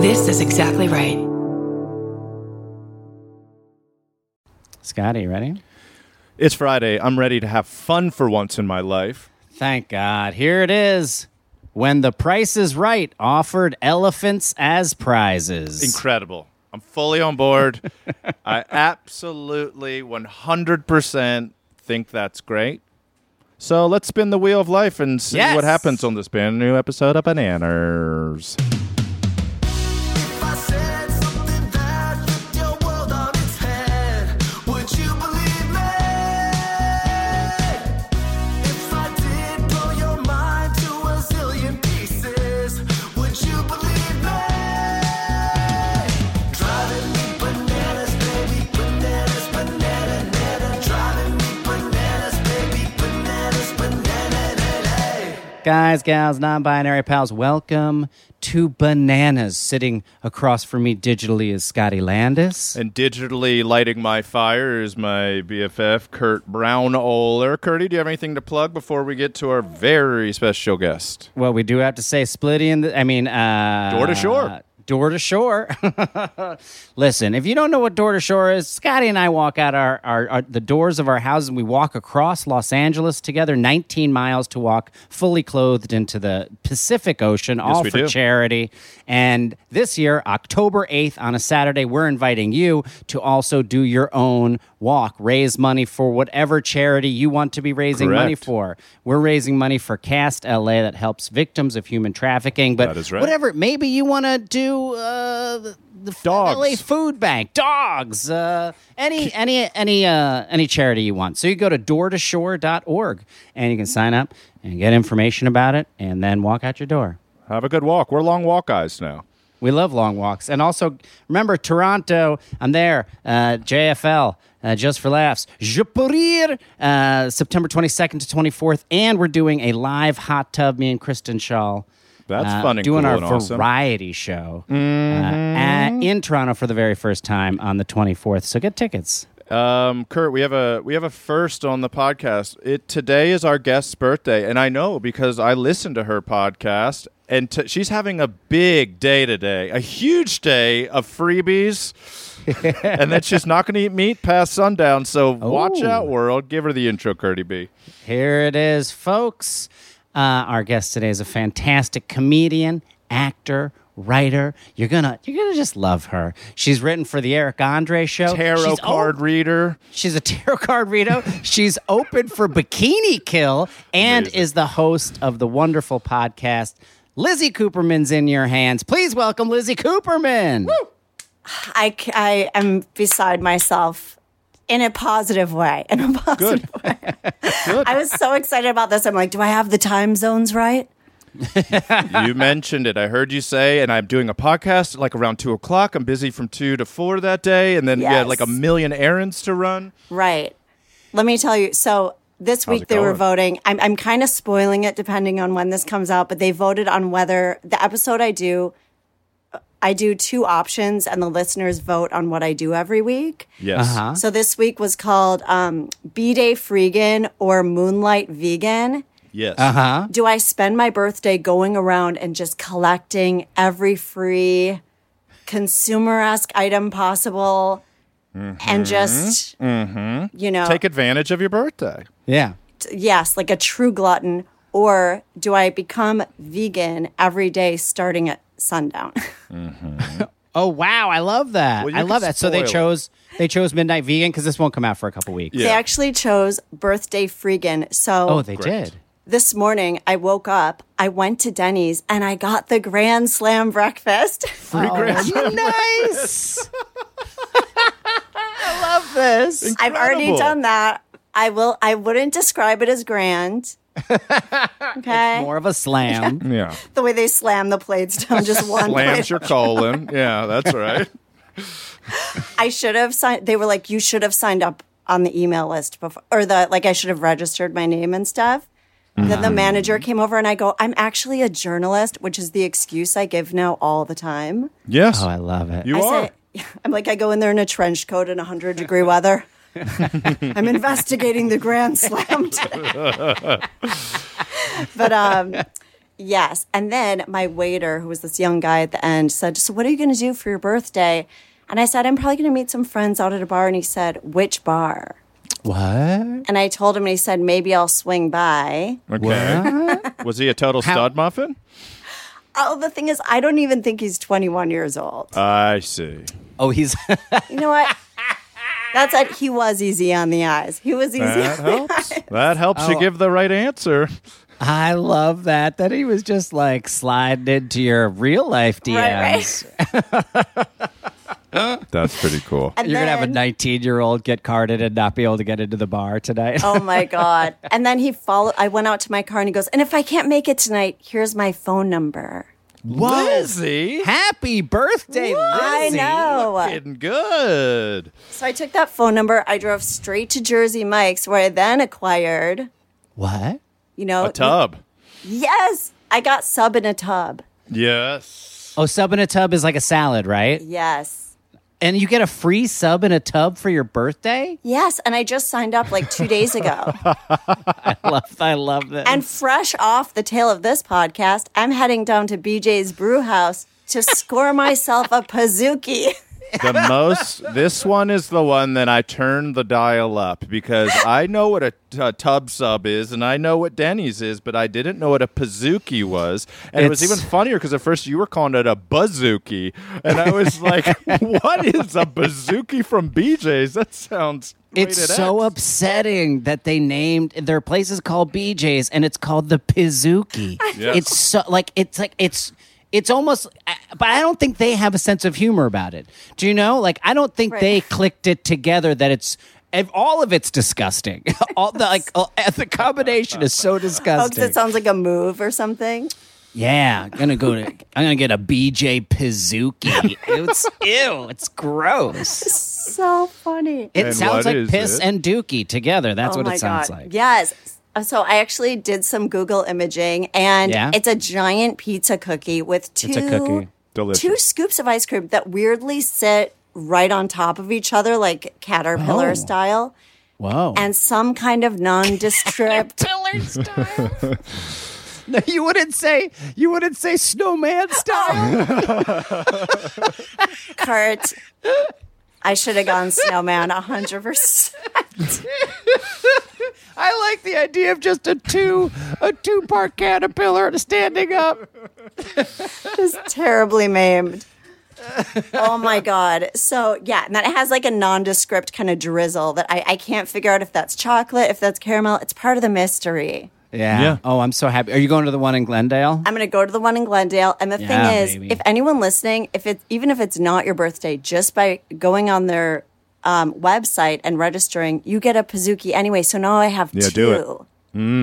This is exactly right. Scotty, ready? It's Friday. I'm ready to have fun for once in my life. Thank God. Here it is. When the price is right, offered elephants as prizes. Incredible. I'm fully on board. I absolutely 100% think that's great. So let's spin the wheel of life and see Yes. what happens on this brand new episode of Bananas. Guys, gals, non binary pals, welcome to Bananas. Sitting across from me digitally is Scotty Landis. And digitally lighting my fire is my BFF, Kurt Braunohler. Curdy, do you have anything to plug before we get to our very special guest? Well, we do have to say Splitty in the, I mean, uh, Door to shore. Door to shore. Listen, if you don't know what door to shore is, Scotty and I walk out our, our, our the doors of our houses and we walk across Los Angeles together, 19 miles to walk fully clothed into the Pacific Ocean, all for do. charity. And this year, October 8th on a Saturday, we're inviting you to also do your own walk, raise money for whatever charity you want to be raising money for. We're raising money for Cast LA that helps victims of human trafficking. But That is right. whatever, maybe you want to do uh, the, the Dogs. LA Food Bank, dogs, uh, any any any uh, any charity you want. So you go to doortoshore.org and you can sign up and get information about it, and then walk out your door. Have a good walk. We're long walk guys now. We love long walks. And also, remember, Toronto, I'm there, uh, JFL, uh, just for laughs. Juste pour rire, uh, September 22nd to 24th. And we're doing a live hot tub, me and Kristen Schaal. That's uh, fun and Doing cool our and awesome. variety show uh, at- in Toronto for the very first time on the 24th. So get tickets. Um, Kurt, we have a we have a first on the podcast. It today is our guest's birthday, and I know because I listened to her podcast, and t- she's having a big day today, a huge day of freebies, and then she's not going to eat meat past sundown. So watch out, world. Give her the intro, Curdy B. Here it is, folks. Uh, our guest today is a fantastic comedian, actor, writer. You're gonna you're gonna just love her. She's written for the Eric Andre show. Tarot She's card op- reader. She's a tarot card reader. She's open for Bikini Kill and Amazing. is the host of the wonderful podcast. Lizzy Cooperman's in your hands. Please welcome Lizzy Cooperman. I I am beside myself in a positive way. In a positive way. Good. I was so excited about this. I'm like, do I have the time zones right? you mentioned it. I heard you say, and I'm doing a podcast like around two o'clock. I'm busy from two to four that day, and then you had like a million errands to run. Right. Let me tell you. So this How's week it they were voting. I'm, I'm kind of spoiling it depending on when this comes out, but they voted on whether the episode I do, I do two options and the listeners vote on what I do every week. Yes. Uh-huh. So this week was called um, B Day Freegan or Moonlight Vegan. Yes. Uh-huh. do I spend my birthday going around and just collecting every free consumer esque item possible and just, you know, Mm-hmm. Take advantage of your birthday. Yeah. yes, like a true glutton? Or do I become vegan every day starting at sundown? Oh wow, I love that. Well, I love that. So they chose they chose Midnight Vegan because this won't come out for a couple weeks. Yeah. They actually chose birthday freegan. So Oh, they Great. did. this morning I woke up, I went to Denny's, and I got the Grand Slam breakfast. Free grand slam. nice. I love this. I've already done that. I will. I wouldn't describe it as grand. Okay, More of a slam. Yeah. the way they slam the plates down just one plate. Slams your colon. Yeah, that's right. I should have signed. They were like, you should have signed up on the email list before, or the like. I should have registered my name and stuff. And then the manager came over and I go, I'm actually a journalist, which is the excuse I give now all the time. Yes. Oh, I love it. you I are. say, I'm like, I go in there in a trench coat in 100 degree weather. I'm investigating the Grand Slam but um, Yes. And then my waiter, who was this young guy at the end, said, So, what are you going to do for your birthday? And I said, I'm probably going to meet some friends out at a bar. And he said, Which bar? What? And I told him, and he said, Maybe I'll swing by. Okay. Was he a total stud muffin? Oh, the thing is, I don't even think he's 21 years old. I see. Oh, he's. You know what? That's it. He was easy on the eyes. He was easy. That on the helps. eyes. That helps you Oh. give the right answer. I love that. That he was just like sliding into your real life DMs. Right, That's pretty cool. And You're gonna have a 19 year old get carded and not be able to get into the bar tonight. Oh my God. And then he followed, I went out to my car and he goes, And if I can't make it tonight, here's my phone number. Lizzy, Happy birthday, I Lizzy! know. getting good. So I took that phone number. I drove straight to Jersey Mike's, where I then acquired, What? you know, A tub. Yes, I got sub in a tub. Yes. Oh, sub in a tub is like a salad, right? Yes. And you get a free sub in a tub for your birthday? Yes, and I just signed up like two days ago. I love, I love this. and fresh off the tail of this podcast, I'm heading down to BJ's Brew House to score myself a Pazuki. The most. This one is the one that I turned the dial up because I know what a, a tub sub is and I know what Denny's is, but I didn't know what a Pizookie was. And it was It's- even funnier because at first you were calling it a bazooki, and I was like, "What is a bazooki from BJ's? That sounds." it's rated so X." upsetting that they named their place is called BJ's and it's called the Pizookie. Yes. It's so like it's like it's it's almost but I don't think they have a sense of humor about it. Do you know? Like I don't think Right. they clicked it together that it's ev- all of it's disgusting. all the like all, the combination is so Oh, 'cause disgusting. it sounds like a move or something. Yeah, I'm gonna go to. I'm gonna get a BJ Pizookie. It's ew. It's gross. So funny. It And sounds like piss it? and dookie together. That's oh what it sounds God. like. Yes. Uh, So I actually did some Google imaging, and Yeah? it's a giant pizza cookie with two It's a cookie. Delicious. two scoops of ice cream that weirdly sit right on top of each other, like caterpillar Oh. style, Whoa. and some kind of nondescript. pillar style. no, you wouldn't say. You wouldn't say snowman style. Kurt, I should have gone snowman hundred percent. I like the idea of just a two a two part caterpillar standing up. Just terribly maimed. oh my god! So yeah, and then it has like a nondescript kind of drizzle that I, I can't figure out if that's chocolate, if that's caramel. It's part of the mystery. Yeah. Yeah. Oh, I'm so happy. Are you going to the one in Glendale? I'm going to go to the one in Glendale. And the Yeah, thing is, baby. if anyone listening, if it's even if it's not your birthday, just by going on their um, website and registering, you get a Pizookie anyway. So now I have Yeah, two. do it.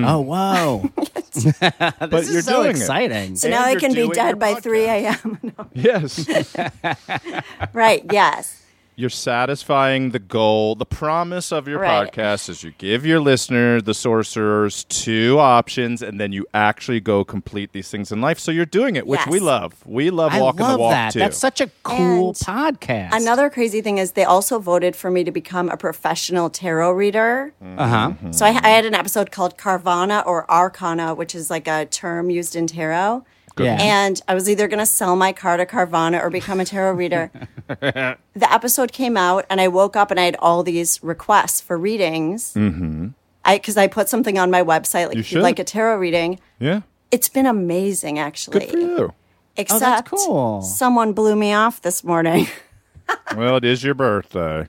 Oh, whoa. But this you're is so doing it. exciting. So now I can be dead by 3 a.m. No. Yes. right. Yes. You're satisfying the goal. The promise of your Right. podcast is you give your listener, the sorcerers, two options, and then you actually go complete these things in life. So you're doing it, which we love. We love I walking love the walk that. too. That's such a cool And podcast. Another crazy thing is they also voted for me to become a professional tarot reader. Uh huh. So I, I had an episode called Carvana or Arcana, which is like a term used in tarot. Yeah. And I was either going to sell my car to Carvana or become a tarot reader. the episode came out, and I woke up and I had all these requests for readings. Mm-hmm. I because I put something on my website like if you'd like a tarot reading. yeah. It's been amazing, actually. Good for you. Except cool. someone blew me off this morning. Well, it is your birthday.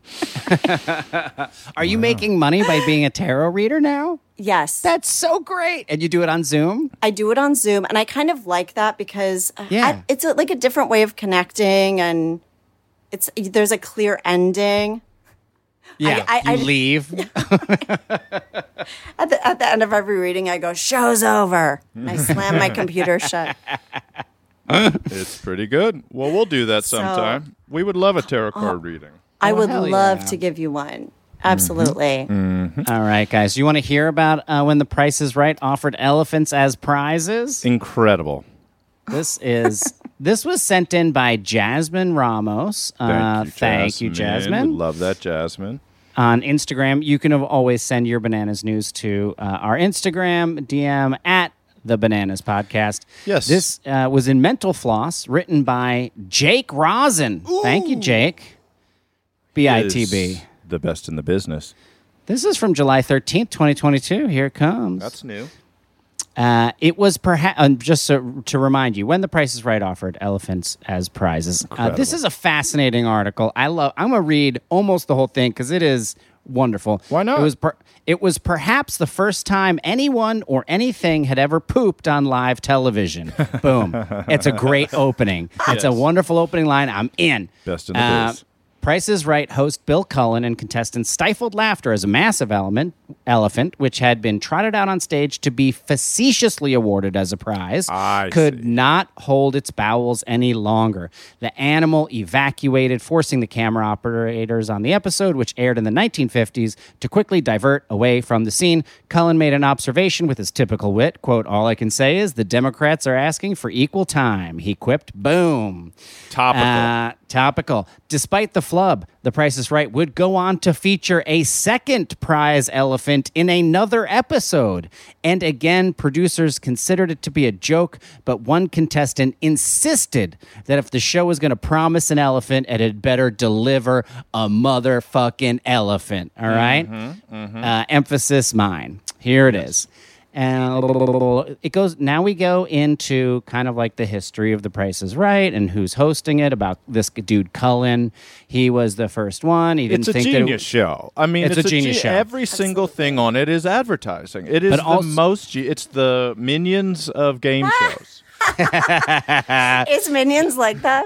Are you making money by being a tarot reader now? Yes, That's so great. And you do it on Zoom? I do it on Zoom, and I kind of like that because uh, Yeah. I- it's a, like a different way of connecting, and it's there's a clear ending. Yeah. I- I- you leave. At the at the end of every reading, I go, "Show's over." And I slam my computer shut. It's pretty good. Well, we'll do that So- sometime. We would love a tarot card reading. I Oh, would love yeah. to give you one. Absolutely. All right, guys. You want to hear about uh, when the Price is Right offered elephants as prizes? Incredible. This is this was sent in by Jasmine Ramos. Thank uh, you, thank you, Jasmine. We love that, Jasmine. on Instagram. You can always send your bananas news to uh, our Instagram DM at the Bananas podcast. Yes. This uh, was in Mental Floss, written by Jake Rossen. Thank you, Jake. B I T B. Is The best in the business. This is from July 13th, 2022. Here it comes. That's new. Uh, it was perhaps um, just so, to remind you when the Price is Right offered elephants as prizes. Uh, this is a fascinating article. I love. I'm gonna read almost the whole thing because it is wonderful. Why not? It was. Per, it was perhaps the first time anyone or anything had ever pooped on live television. Boom! It's a great opening. It's a wonderful opening line. I'm in. Best in the Uh, biz. Price is Right host Bill Cullen and contestants stifled laughter as a massive element elephant, which had been trotted out on stage to be facetiously awarded as a prize, I could see. not hold its bowels any longer. The animal evacuated, forcing the camera operators on the episode, which aired in the 1950s, to quickly divert away from the scene. Cullen made an observation with his typical wit. Quote, all I can say is the Democrats are asking for equal time. He quipped, boom. Topical. Uh, topical. Despite the flub, The Price is Right would go on to feature a second prize elephant in another episode. And again, producers considered it to be a joke, but one contestant insisted that if the show was going to promise an elephant, it had better deliver a motherfucking elephant. All right? Uh, emphasis mine. Here it is. And it goes now we go into kind of like the history of the Price is Right and who's hosting it about this dude Cullen. He was the first one. He didn't think It's a think genius that show. I mean, It's it's, a genius ge- show. Every single thing on it is advertising. It is But the also- most. Ge- it's the minions of game shows. Is Minions like that?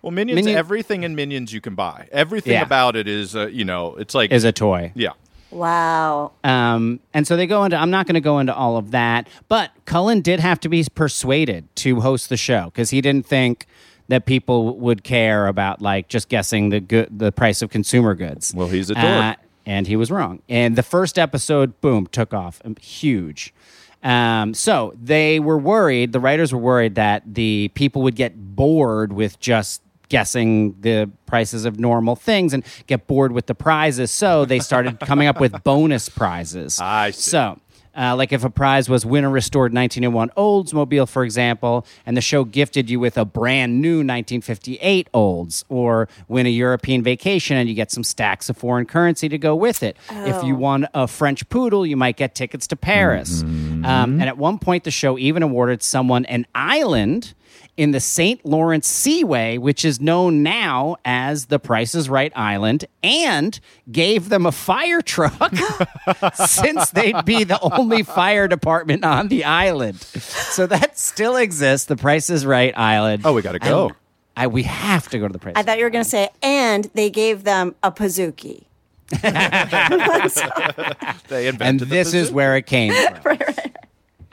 Well, minions. Minion- everything in minions you can buy. Everything Yeah. about it is, uh, you know, it's like is a toy. yeah. Wow. Um, and so they go into. I'm not going to go into all of that, but Cullen did have to be persuaded to host the show because he didn't think that people would care about like just guessing the good the price of consumer goods. Well, he's a dork. Uh, and he was wrong. And the first episode, boom, took off, um, huge. Um, so they were worried. The writers were worried that the people would get bored with just guessing the prices of normal things and get bored with the prizes. So they started coming up with bonus prizes. I see. So. Uh, like if a prize was win a restored 1901 Oldsmobile, for example, and the show gifted you with a brand new 1958 Olds, or win a European vacation and you get some stacks of foreign currency to go with it. If you won a French poodle, you might get tickets to Paris. Um, and at one point, the show even awarded someone an island in the St. Lawrence Seaway, which is known now as the Price is Right Island, and gave them a fire truck since they'd be the only fire department on the island. So that still exists, the Price is Right Island. Oh, we gotta go. I, I- we have to go to the Price. I thought you were going to say, and they gave them a Pizookie. They invented and the this is where it came from.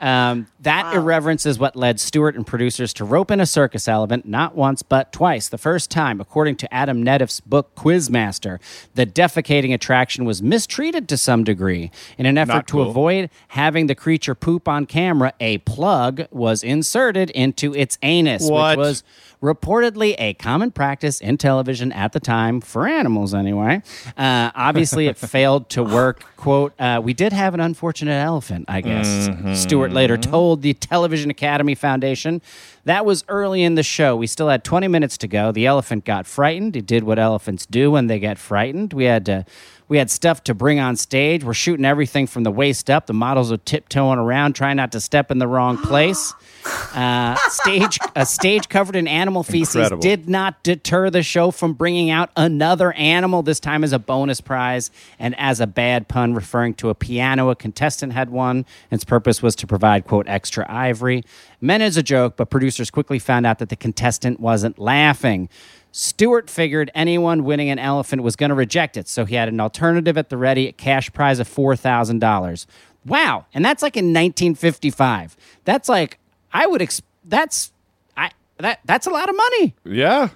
Um, that irreverence is what led Stewart and producers to rope in a circus elephant not once but twice. The first time, according to Adam Nedeff's book Quizmaster, the defecating attraction was mistreated to some degree. In an effort Not to cool. avoid having the creature poop on camera, a plug was inserted into its anus, What? which was reportedly a common practice in television at the time for animals anyway. Uh, obviously it failed to work. Quote uh, we did have an unfortunate elephant i guess stewart later told the television academy foundation. That was early in the show. We still had 20 minutes to go. The elephant got frightened. It did what elephants do when they get frightened. We had to we had stuff to bring on stage. We're shooting everything from the waist up. The models are tiptoeing around, trying not to step in the wrong place. Uh, stage a stage covered in animal feces Incredible. did not deter the show from bringing out another animal. This time as a bonus prize and as a bad pun, referring to a piano a contestant had won. Its purpose was to provide quote extra ivory. Meant as a joke, but producers quickly found out that the contestant wasn't laughing. Stewart figured anyone winning an elephant was going to reject it, so he had an alternative at the ready, a cash prize of $4,000. Wow. And that's like in 1955. That's like, I would, ex- that's, I, that, that's a lot of money, yeah.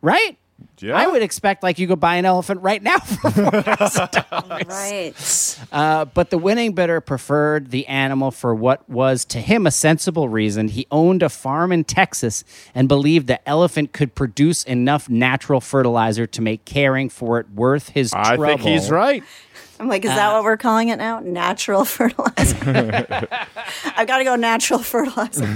right? Yeah. I would expect like you could buy an elephant right now for Right. Uh, but the winning bidder preferred the animal for what was to him a sensible reason. He owned a farm in Texas and believed the elephant could produce enough natural fertilizer to make caring for it worth his I trouble. think he's right. I'm like, is Uh, that what we're calling it now? Natural fertilizer. I've got to go natural fertilizer.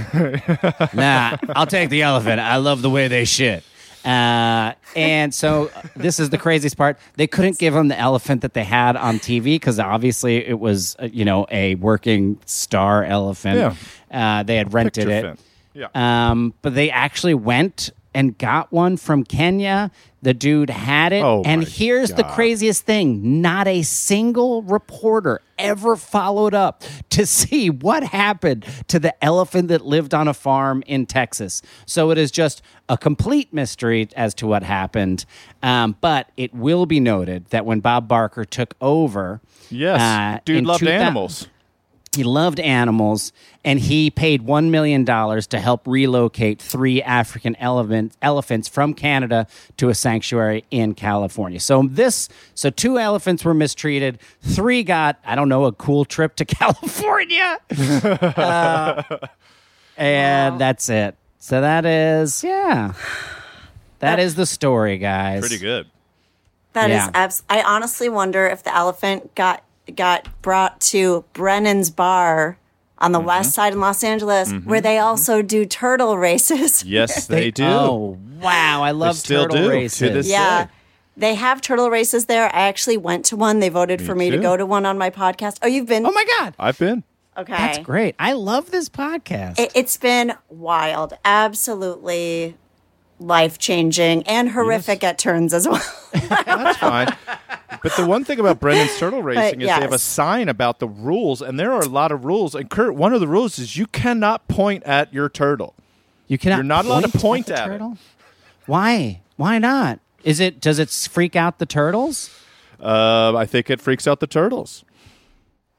nah, I'll take the elephant. I love the way they shit. Uh, and so uh, this is the craziest part. They couldn't give him the elephant that they had on TV because obviously it was, uh, you know, a working star elephant. Uh, they had rented Picture it. fin. Yeah. Um, but they actually went and got one from Kenya. The dude had it. Oh, and here's the craziest thing not a single reporter ever followed up to see what happened to the elephant that lived on a farm in Texas. So it is just a complete mystery as to what happened. Um, but it will be noted that when Bob Barker took over, yes. uh, Dude loved 2000 animals. He loved animals, and he paid $1 million to help relocate three African elephant, elephants from Canada to a sanctuary in California. So, this, so two elephants were mistreated. Three got, I don't know, a cool trip to California. Uh, and that's it. So, that is, yeah. That is the story, guys. Pretty good. That is Yeah. abs- I honestly wonder if the elephant got got brought to Brennan's Bar on Mm-hmm. the west side in Los Angeles, where they also do turtle races. Yes, they, do. Oh, wow. I love still turtle do to races. this Yeah. day. They have turtle races there. I actually went to one. They voted for me to go to one on my podcast. Oh, you've been? Oh, my God. I've been. okay. That's great. I love this podcast. It, it's been wild, absolutely life changing and horrific at turns as well. That's fine. But the one thing about Brendan's turtle racing is they have a sign about the rules, and there are a lot of rules. And Kurt, one of the rules is you cannot point at your turtle. You cannot. You're not allowed to point the at it. turtle? Why? Why not? Is it? Does it freak out the turtles? Uh, I think it freaks out the turtles.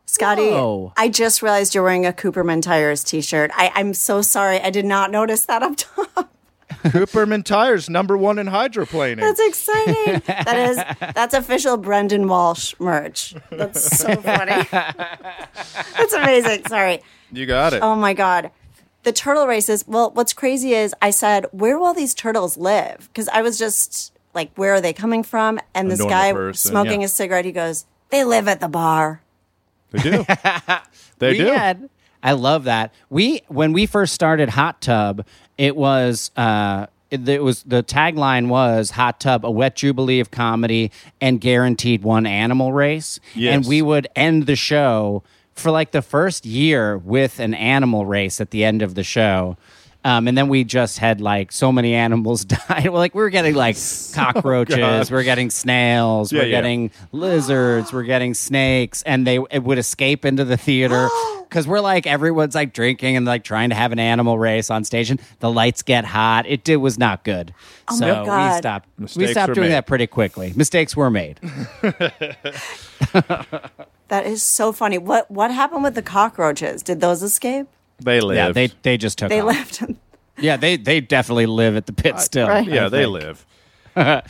Scotty, Whoa. I just realized you're wearing a Cooperman Tires t shirt. I'm so sorry. I did not notice that up top. Cooperman Tires, number one in hydroplaning. That's exciting. that is that's official Brendan Walsh merch. That's so funny. that's amazing. Sorry. you got it. Oh my god. The turtle races. Well, what's crazy is I said, "Where will these turtles live?" Because I was just like, "Where are they coming from?" And this guy person, smoking yeah. a cigarette, he goes, "They live at the bar." They do. they we do. had. I love that. We when we first started Hot Tub, it was uh it, it was the tagline was Hot Tub, a wet jubilee of comedy and guaranteed one animal race. Yes. And we would end the show for like the first year with an animal race at the end of the show. Um, and then we just had like so many animals die. Well, like we were getting like cockroaches, God. we're getting snails, Yeah, we're yeah. getting lizards, we're getting snakes, and they it would escape into the theater because we're like everyone's like drinking and like trying to have an animal race on stage, and the lights get hot. It did was not good, Oh so my we God. stopped. we stopped doing made. that pretty quickly. Mistakes were made. That is so funny. What what happened with the cockroaches? Did those escape? They live. Yeah, they they just took. They off. left. Yeah, they they definitely live at the pit still. right. Yeah, I they think. live.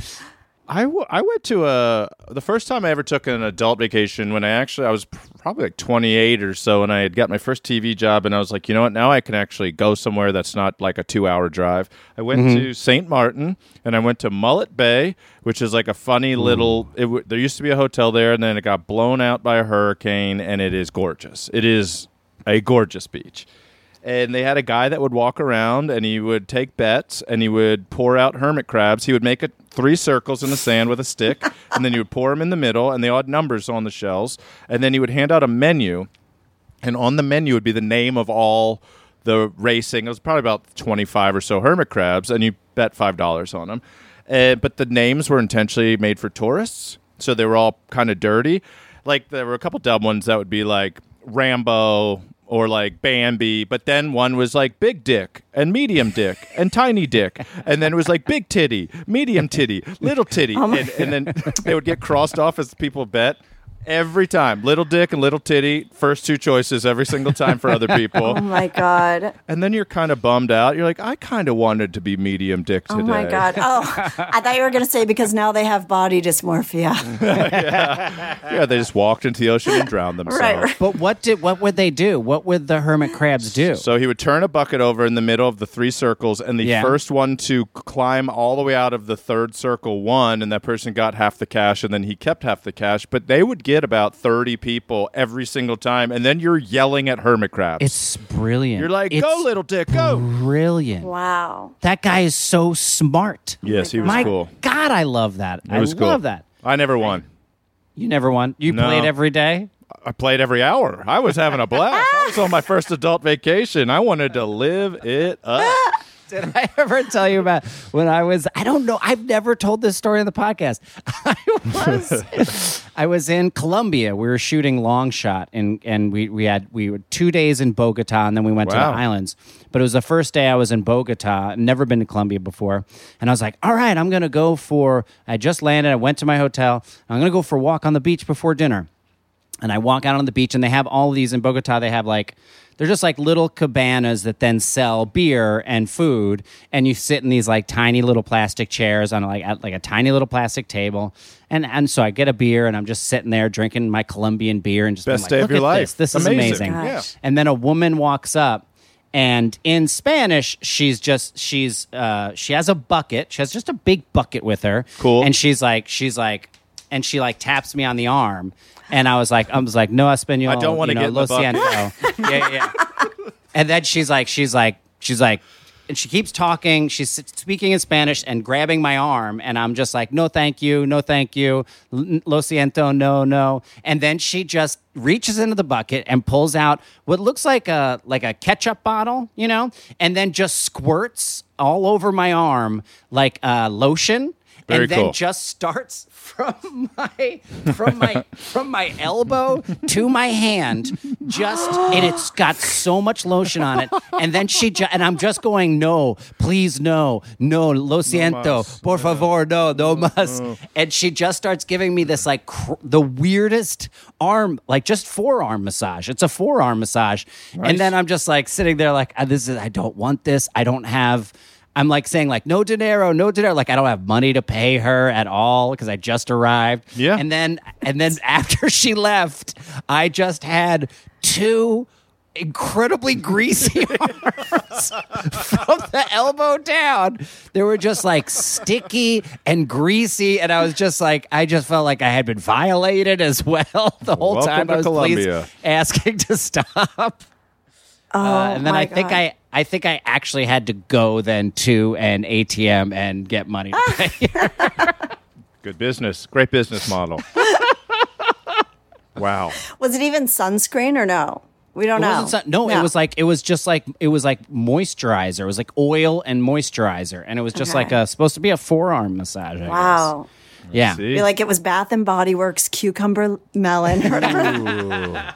I, w- I went to a the first time I ever took an adult vacation when I actually I was probably like 28 or so and I had got my first TV job and I was like you know what now I can actually go somewhere that's not like a 2 hour drive. I went Mm-hmm. to St. Martin and I went to Mullet Bay which is like a funny little it w- there used to be a hotel there and then it got blown out by a hurricane and it is gorgeous. It is a gorgeous beach and they had a guy that would walk around and he would take bets and he would pour out hermit crabs. He would make a, three circles in the sand with a stick and then he would pour them in the middle and they odd numbers on the shells. And then he would hand out a menu and on the menu would be the name of all the racing. It was probably about 25 or so hermit crabs and you bet $5 on them. Uh, but the names were intentionally made for tourists. So they were all kind of dirty. Like there were a couple dumb ones that would be like Rambo or like Bambi, but then one was like big dick and medium dick and tiny dick, and then it was like big titty, medium titty, little titty, oh and, and then they would get crossed off as people bet. Every time, little dick and little titty, first two choices every single time for other people. Oh my god. and then you're kind of bummed out. You're like, I kind of wanted to be medium dick oh, today. Oh my god. Oh, I thought you were going to say because now they have body dysmorphia. Yeah, yeah, they just walked into the ocean and drowned themselves. Right, right. But what did what would they do? What would the hermit crabs do? So he would turn a bucket over in the middle of the three circles, and the Yeah. first one to climb all the way out of the third circle won, and that person got half the cash, and then he kept half the cash. But they would get about 30 people every single time, and then you're yelling at hermit crabs. it's brilliant. you're like, It's go, little dick, go. Brilliant. Wow. That guy is so smart. Yes, he was My cool. God, I love that. It was I cool. love that. I never won. You never won. You No. played every day. I played every hour. I was having a blast. I was on my first adult vacation. I wanted to live it up. Did I ever tell you about when I was? I don't know. I've never told this story on the podcast. I was, I was in Colombia. We were shooting long shot, and and we we had we were two days in Bogota, and then we went to the islands. But it was the first day I was in Bogota. Never been to Colombia before, and I was like, all right, I'm gonna go for. I just landed. I went to my hotel. I'm gonna go for a walk on the beach before dinner and I walk out on the beach, and they have all of these in Bogota. They have like they're just like little cabanas that then sell beer and food, and you sit in these like tiny little plastic chairs on like at like a tiny little plastic table, and and so I get a beer, and I'm just sitting there drinking my Colombian beer, and just being Best like, day of your at life. This, this is Amazing. amazing. Yeah. And then a woman walks up. And in Spanish, she's just she's uh, she has a bucket. She has just a big bucket with her. Cool. And she's like she's like, and she like taps me on the arm, and I was like I was like no español. I don't wanna you know, get lo siento. yeah, yeah. And then she's like she's like she's like. And she keeps talking. She's speaking in Spanish and grabbing my arm, and I'm just like, "No, thank you, no, thank you, lo siento, no, no." And then she just reaches into the bucket and pulls out what looks like a like a ketchup bottle, you know, and then just squirts all over my arm like uh, lotion, Very and then cool. just starts from my from my from my elbow to my hand just and it's got so much lotion on it. And then she ju- and I'm just going no please no no lo siento mas. por favor no no mas. and she just starts giving me this like cr- the weirdest arm like just forearm massage. It's a forearm massage. And then I'm just like sitting there like "Ah, this is I don't want this. I don't have I'm like saying like no dinero, no dinero. Like I don't have money to pay her at all because I just arrived. Yeah. And then and then after she left, I just had two incredibly greasy arms from the elbow down. They were just like sticky and greasy, and I was just like, I just felt like I had been violated as well the whole Welcome time. I was Colombia. please asking to stop. Oh, Uh, and then my I think I, I think I actually had to go then to an ATM and get money to pay. Good business. Great business model. wow. Was it even sunscreen or no? We don't It know. wasn't sun- no, it was like it was just like it was like moisturizer. It was like oil and moisturizer, and it was just Okay. like a supposed to be a forearm massage. I wow. guess. Yeah. Be like it was Bath and Body Works cucumber melon or whatever.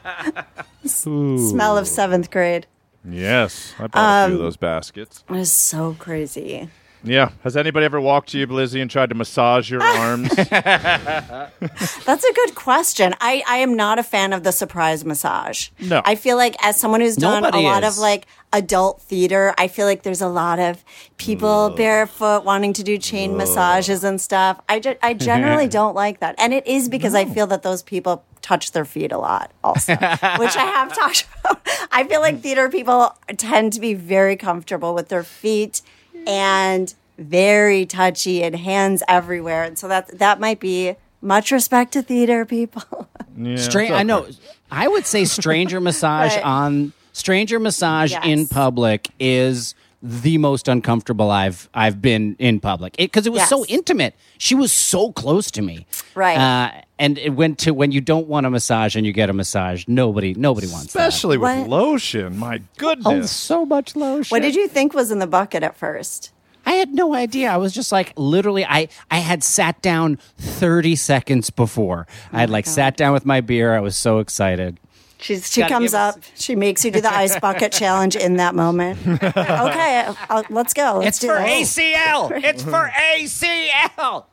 S- Smell of seventh grade. Yes. I bought a Um, few of those baskets. It was so crazy. Yeah. Has anybody ever walked to you, Blizzy, and tried to massage your arms? That's a good question. I, I am not a fan of the surprise massage. No. I feel like as someone who's done Nobody a lot is. of like adult theater, I feel like there's a lot of people barefoot wanting to do chain massages and stuff. I, ge- I generally don't like that. And it is because I feel that those people touch their feet a lot also, which I have talked about. I feel like theater people tend to be very comfortable with their feet and very touchy and hands everywhere. And so that that might be much respect to theater people. Yeah, Stra- it's I know. I would say stranger massage Right. on stranger massage Yes. in public is the most uncomfortable I've I've been in public because it, was so intimate. She was so close to me, Right. Uh, and it went to when you don't want a massage and you get a massage. Nobody nobody wants that. Especially with What? lotion. My Oh, goodness. so much lotion. What did you think was in the bucket at first? I had no idea. I was just like literally I I had sat down 30 seconds before. I had like sat down with my beer. I was so excited. She's, she comes give us- up. She makes you do the ice bucket challenge in that moment. okay, I'll, let's go. Let's It's do for this. ACL. It's for ACL.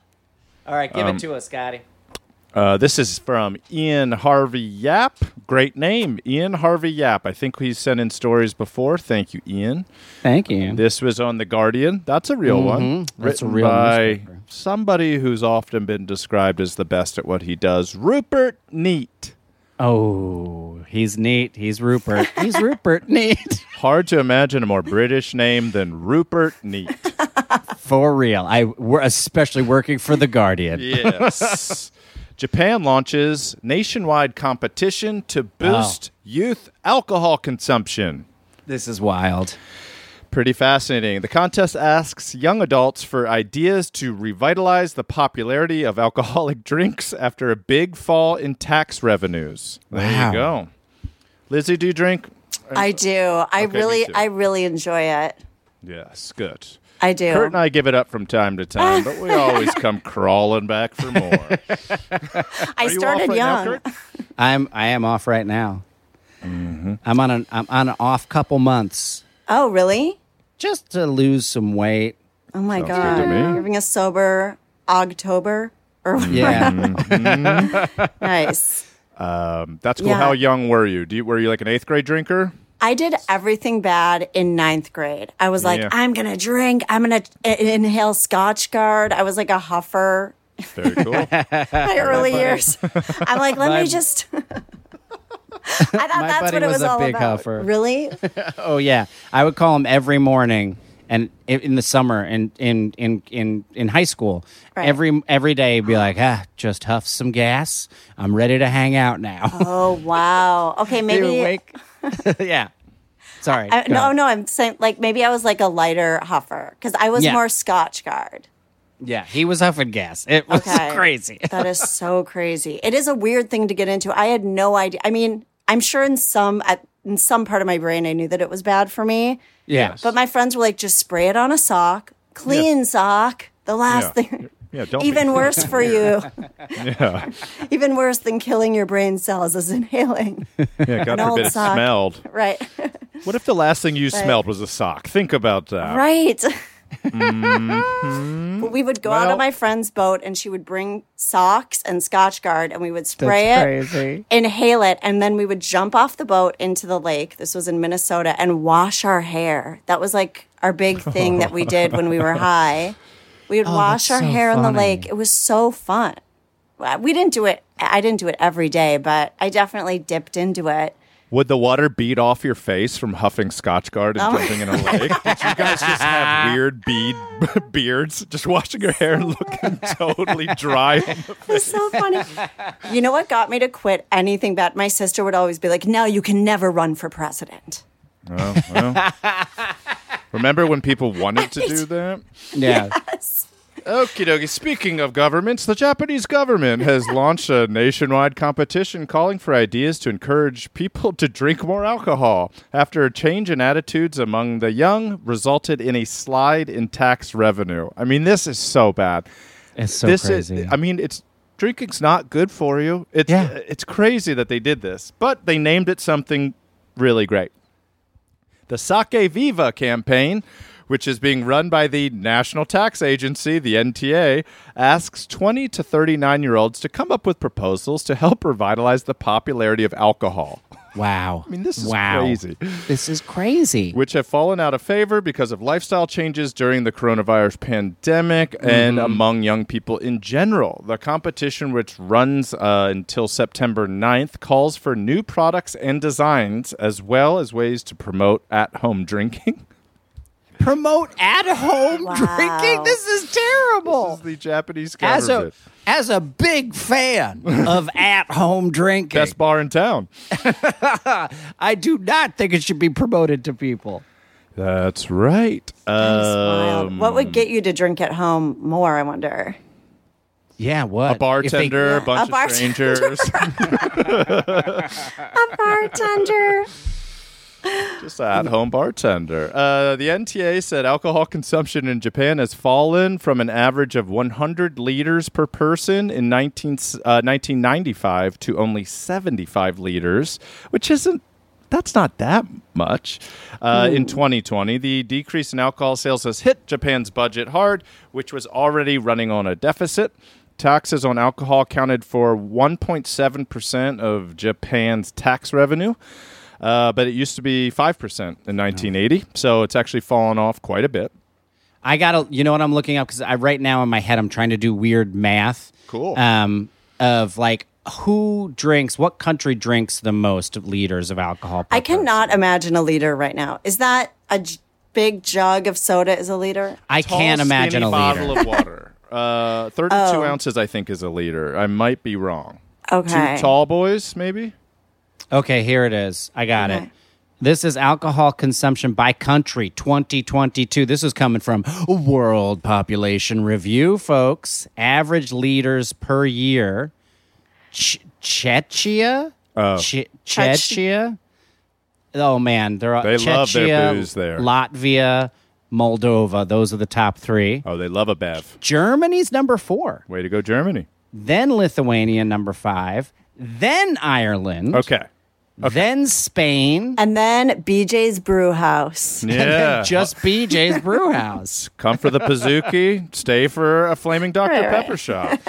All right, give Um, it to us, Scotty. Uh, this is from Ian Harvey Yap. Great name, Ian Harvey Yap. I think he's sent in stories before. Thank you, Ian. Thank you. This was on The Guardian. That's a real one. Mhm. That's a Written real by newspaper. somebody who's often been described as the best at what he does, Rupert Neate. oh, he's neat. He's Rupert. He's Rupert neat. Hard to imagine a more British name than Rupert Neate. For real. I we're especially working for the Guardian. Yes. Japan launches nationwide competition to boost oh. youth alcohol consumption. This is wild. Pretty fascinating. The contest asks young adults for ideas to revitalize the popularity of alcoholic drinks after a big fall in tax revenues. There Wow. you go. Lizzy, do you drink? I do. I Okay, me really, too. I really enjoy it. Yes, good. I do. Kurt and I give it up from time to time, but we always come crawling back for more. I you started off right now, young. Kurt? I'm I am off right now. Mm-hmm. I'm on an I'm on an off couple months oh, really? just to lose some weight. Oh my Sounds good god! to me. You're having a sober October or Yeah. Mm-hmm. nice. Um, that's cool. Yeah. How young were you? Do you? Were you like an eighth grade drinker? I did everything bad in ninth grade. I was like, Yeah. I'm gonna drink. I'm gonna inhale Scotchgard. I was like a huffer. Very cool. My early years. I'm like, let My- me just. I thought My that's buddy what it was was a all big about. huffer. Really? Oh yeah, I would call him every morning, and in the summer, and in in in in high school, Right. every every day, be like, ah, just huff some gas. I'm ready to hang out now. Oh wow. Okay, maybe. yeah. Sorry. I, no, on. no, I'm saying like maybe I was like a lighter huffer because I was Yeah. more Scotchgard. Yeah, he was huffing gas. It was Okay. crazy. That is so crazy. It is a weird thing to get into. I had no idea. I mean, I'm sure in some at, in some part of my brain I knew that it was bad for me. Yeah. But my friends were like, just spray it on a sock, clean sock. The last Yeah. thing, Yeah, even worse for you, Yeah, even worse than killing your brain cells is inhaling. yeah. God An forbid it sock. smelled. right, What if the last thing you smelled was a sock? Think about that. right. But we would go out on my friend's boat, and she would bring socks and Scotchgard, and we would spray it. crazy. inhale it, and then we would jump off the boat into the lake. This was in Minnesota, and wash our hair. That was like our big thing that we did when we were high. We would wash our Oh, so hair in the lake. It was so fun. We didn't do it. I didn't do it every day, but I definitely dipped into it. Would the water bead off your face from huffing Scotchgard and Oh. jumping in a lake? Did you guys just have weird bead beards, just washing your hair and looking totally dry? It's so funny. you know what got me to quit anything bad? My sister would always be like, "No, you can never run for president." Oh, well. Remember when people wanted to do that? Yeah. Okie dokie. Speaking of governments, the Japanese government has launched a nationwide competition calling for ideas to encourage people to drink more alcohol. After a change in attitudes among the young resulted in a slide in tax revenue. I mean, this is so bad. It's so this crazy. is. I mean, it's drinking's not good for you. It's Yeah. Uh, it's crazy that they did this, but they named it something really great. The Sake Viva campaign, which is being run by the National Tax Agency, the NTA, asks 20 to 39 year olds to come up with proposals to help revitalize the popularity of alcohol, wow. I mean, this is wow. crazy. This is crazy. which have fallen out of favor because of lifestyle changes during the coronavirus pandemic and among young people in general. The competition, which runs uh, until September 9th, calls for new products and designs as well as ways to promote at home drinking. Promote at home Wow. drinking. This is terrible. This is the Japanese as a government. as a big fan of at home drinking, Best bar in town. I do not think it should be promoted to people. That's right. That's. Um, What would get you to drink at home more? I wonder. Yeah, what a bartender, a Yeah, bunch a of strangers. A bartender. Just at home bartender. Uh, the NTA said alcohol consumption in Japan has fallen from an average of 100 liters per person in 19, uh, 1995 to only 75 liters, which isn't. That's not that much. Uh, in 2020, the decrease in alcohol sales has hit Japan's budget hard, which was already running on a deficit. taxes on alcohol accounted for 1.7% of Japan's tax revenue. Uh, but it used to be 5% in 1980. So it's actually fallen off quite a bit. I gotta, you know what I'm looking up because I right now in my head I'm trying to do weird math. Cool. Um, of like who drinks, what country drinks the most liters of alcohol? per I cannot imagine a liter right now. Is that a j- big jug of soda is a liter? I Tall, can't imagine skinny a bottle liter. of water. Uh, 32 Oh. ounces, I think, is a liter. I might be wrong. Okay. Two tall boys, maybe? Okay, here it is. I got it. This is alcohol consumption by country 2022. This is coming from World Population Review, folks. Average liters per year. Ch- Czechia? Oh. Che- Czechia? Oh, man. They're, They love their Czechia, booze there. Latvia, Moldova. Those are the top three. Oh, they love a bev. Germany's number four. Way to go, Germany. Then Lithuania, number five. Then Ireland. Okay. Then Spain. And then BJ's Brew House. and Yeah. then just BJ's Brew House. Come for the Pizookie, stay for a flaming Dr. Right, right. Pepper shot.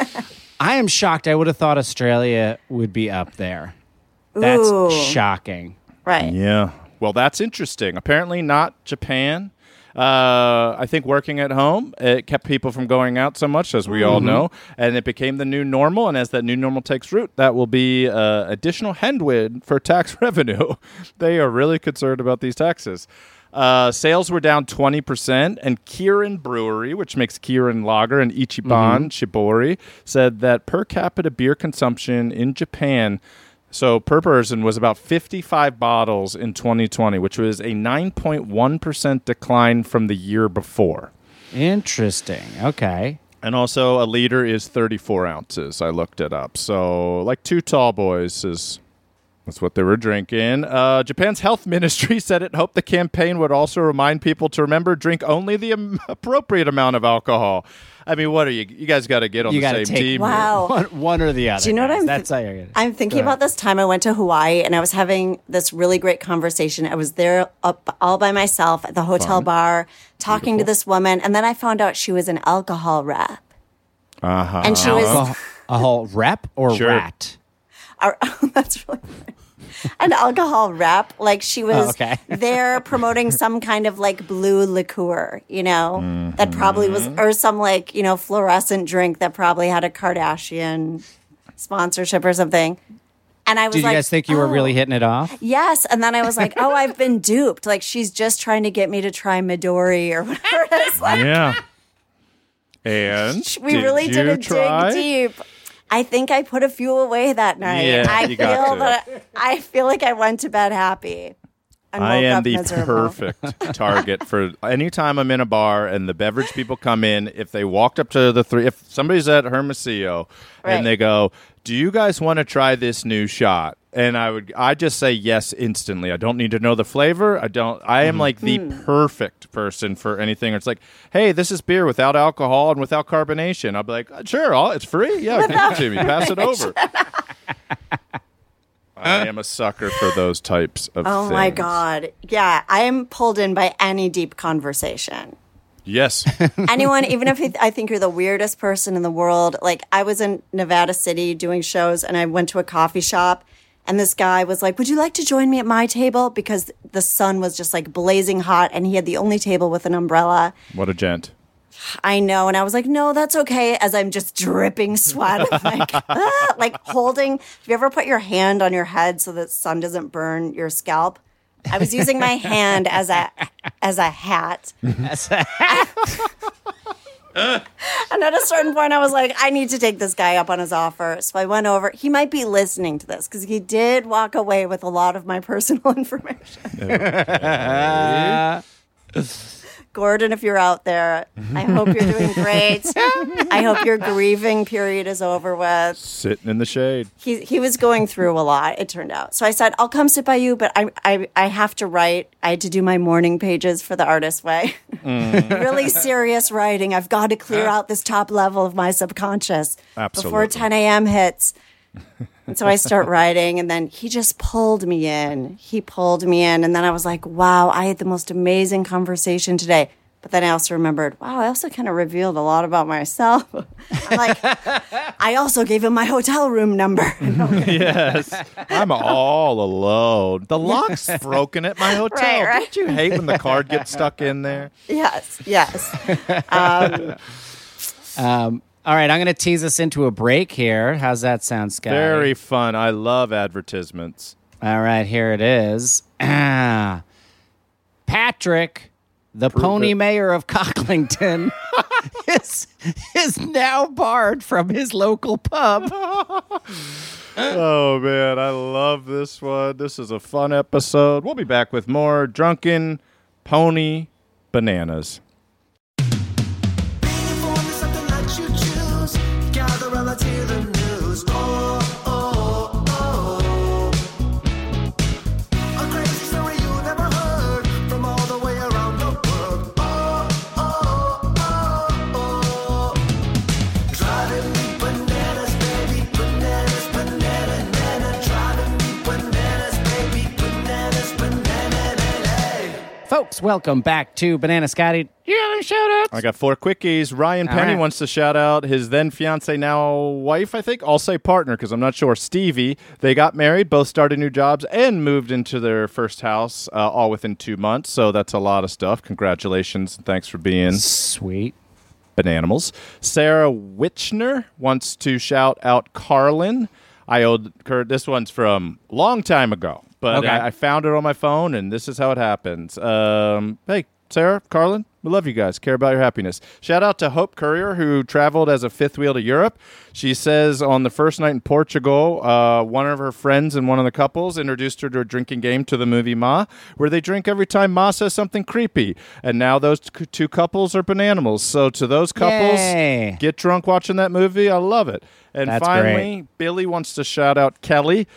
I am shocked. I would have thought Australia would be up there. That's Ooh. shocking. Right. Yeah. Well, that's interesting. Apparently, not Japan. Uh, I think working at home it kept people from going out so much, as we all know, and it became the new normal. And as that new normal takes root, that will be uh, additional headwind for tax revenue. they are really concerned about these taxes. Uh, sales were down 20%, and Kirin Brewery, which makes Kirin Lager and Ichiban Shibori, said that per capita beer consumption in Japan so per person was about 55 bottles in 2020, which was a 9.1% decline from the year before. Interesting. Okay. And also a liter is 34 ounces. I looked it up. So like two tall boys is that's what they were drinking. Uh, Japan's health ministry said it hoped the campaign would also remind people to remember drink only the appropriate amount of alcohol. I mean, what are you? You guys got to get on You the same take- team. here. Wow. One, one or the other. Do you know what. I'm That's how you're gonna. I'm thinking about this time I went to Hawaii and I was having this really great conversation. I was there up all by myself at the hotel bar talking to this woman and then I found out she was an alcohol rep. Uh-huh. And she was Alcohol, a whole rep or Sure. rat? Our, that's really funny. An alcohol rep. Like she was Oh, okay. there promoting some kind of like blue liqueur, you know, that probably was, Mm-hmm. or some like, you know, fluorescent drink that probably had a Kardashian sponsorship or something. And I was Did like, you guys think you were "Oh." really hitting it off? Yes. And then I was like, oh, I've been duped. Like she's just trying to get me to try Midori or whatever it is. Like, Yeah. And we did really you didn't try? dig deep. I think I put a few away that night. Yeah, I you feel got to. that I feel like I went to bed happy. I am the miserable. perfect target for anytime I'm in a bar and the beverage people come in. If they walked up to the three, if somebody's at Hermosillo Right. and they go, "Do you guys want to try this new shot?" and I would, I just say yes instantly. I don't need to know the flavor. I don't. I am like the Hmm. perfect person for anything. It's like, hey, this is beer without alcohol and without carbonation. I'll be like, sure, I'll, it's free. Yeah, give it to me. Pass it over. I am a sucker for those types of Oh my god. Yeah, I am pulled in by any deep conversation. Yes. Anyone, even if I think you're the weirdest person in the world, like I was in Nevada City doing shows and I went to a coffee shop and this guy was like, Would you like to join me at my table? Because the sun was just like blazing hot and he had the only table with an umbrella. what a gent. I know. And I was like, no, that's okay. As I'm just dripping sweat, like, ah, like holding. Have you ever put your hand on your head so that sun doesn't burn your scalp? I was using my hand as a as a hat. And at a certain point, I was like, I need to take this guy up on his offer. So I went over. He might be listening to this because he did walk away with a lot of my personal information. Gordon, if you're out there, I hope you're doing great. I hope your grieving period is over with. Sitting in the shade. He he was going through a lot. It turned out. So I said, I'll come sit by you, but I I I have to write. I had to do my morning pages for the artist way. Mm. really serious writing. I've got to clear out this top level of my subconscious before 10 a.m. hits. And so I start writing, and then he just pulled me in. He pulled me in, and then I was like, wow, I had the most amazing conversation today. But then I also remembered, wow, I also kind of revealed a lot about myself. I'm like, I also gave him my hotel room number. yes. I'm all alone. The lock's broken at my hotel. Right, right. Don't you hate when the card gets stuck in there? yes, yes. Um, Um, all right, I'm going to tease us into a break here. How's that sound, Scott? Very fun. I love advertisements. All right, here it is. Ah. Patrick, the pony it. mayor of Cocklington, is, is now barred from his local pub. Oh man, I love this one. This is a fun episode. We'll be back with more drunken pony bananas. Folks, welcome back to Banana Scotty. Yeah, shout out. I got four quickies. Ryan All Penny right. wants to shout out his then fiance, now wife, I think. I'll say partner because I'm not sure. Stevie. They got married, both started new jobs, and moved into their first house uh, all within two months. So that's a lot of stuff. Congratulations. and Thanks for being Sweet. Bananimals. Sarah Witchner wants to shout out Carlin. I owed her. This one's from long time ago, but Okay. I, I found it on my phone, and this is how it happens. Um, hey, Sarah, Carlin, we love you guys. Care about your happiness. Shout out to Hope Courier, who traveled as a fifth wheel to Europe. She says on the first night in Portugal, uh, one of her friends and one of the couples introduced her to a drinking game to the movie Ma, where they drink every time Ma says something creepy. And now those two couples are bananimals. So to those couples, Yay. get drunk watching that movie. I love it. And That's finally, Billy wants to shout out Kelly,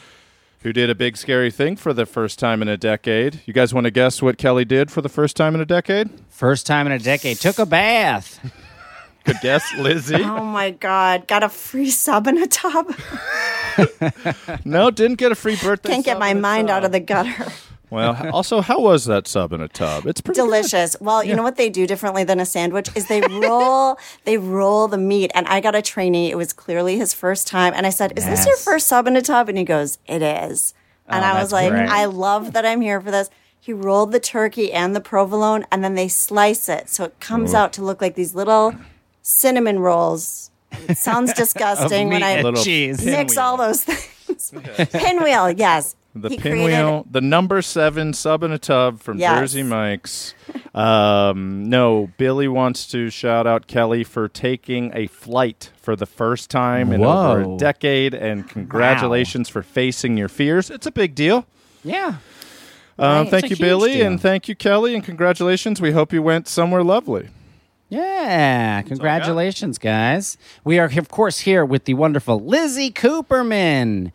who did a big scary thing for the first time in a decade. You guys want to guess what Kelly did for the first time in a decade? First time in a decade. Took a bath. Good guess, Lizzy. oh my God. Got a free sub in a tub. no, didn't get a free birthday. Can't get my in a mind out of the gutter. Well, also, how was that sub in a tub? It's pretty good. Delicious. Well, you know what they do differently than a sandwich is they roll they roll the meat. And I got a trainee. It was clearly his first time. And I said, Is this your first sub in a tub? And he goes, It is. And Oh, I was like, great. I love that I'm here for this. He rolled the turkey and the provolone and then they slice it. So it comes out to look like these little cinnamon rolls. It sounds disgusting when meat I and Little cheese. mix all those things. Pinwheel, yes. The He created- pinwheel, the number seven sub in a tub from Yes. Jersey Mike's. Um, no, Billy wants to shout out Kelly for taking a flight for the first time in over a decade, and congratulations for facing your fears. It's a big deal. Yeah. Um, Right. thank It's you, Billy, deal. and thank you, Kelly, and congratulations. We hope you went somewhere lovely. Yeah, congratulations, guys. We are, of course, here with the wonderful Lizzy Cooperman.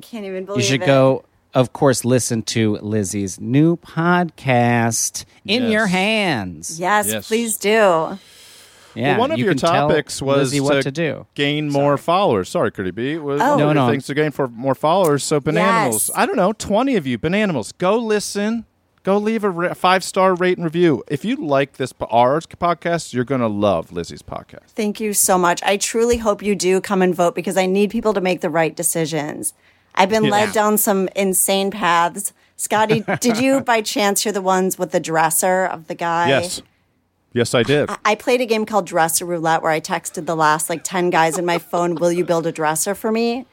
Can't even believe it. You should it. go, of course, listen to Lizzy's new podcast, In Yes. Your Hands. Yes, Yes. please do. Yeah, well, one of you your topics was Lizzy what to do. gain more followers. Sorry, Curdy B. Was Oh. one No, of no. things to gain for more followers. So, Bananimals. Yes. I don't know, twenty of you, Bananimals. Go listen. Go leave a ra- five star rate and review. If you like this po- ours podcast, you're gonna love Lizzy's podcast. Thank you so much. I truly hope you do come and vote because I need people to make the right decisions. I've been led down some insane paths. Scotty, did you by chance hear the ones with the dresser of the guy? Yes, yes, I did. I played a game called Dresser Roulette where I texted the last like 10 guys in my phone, Will you build a dresser for me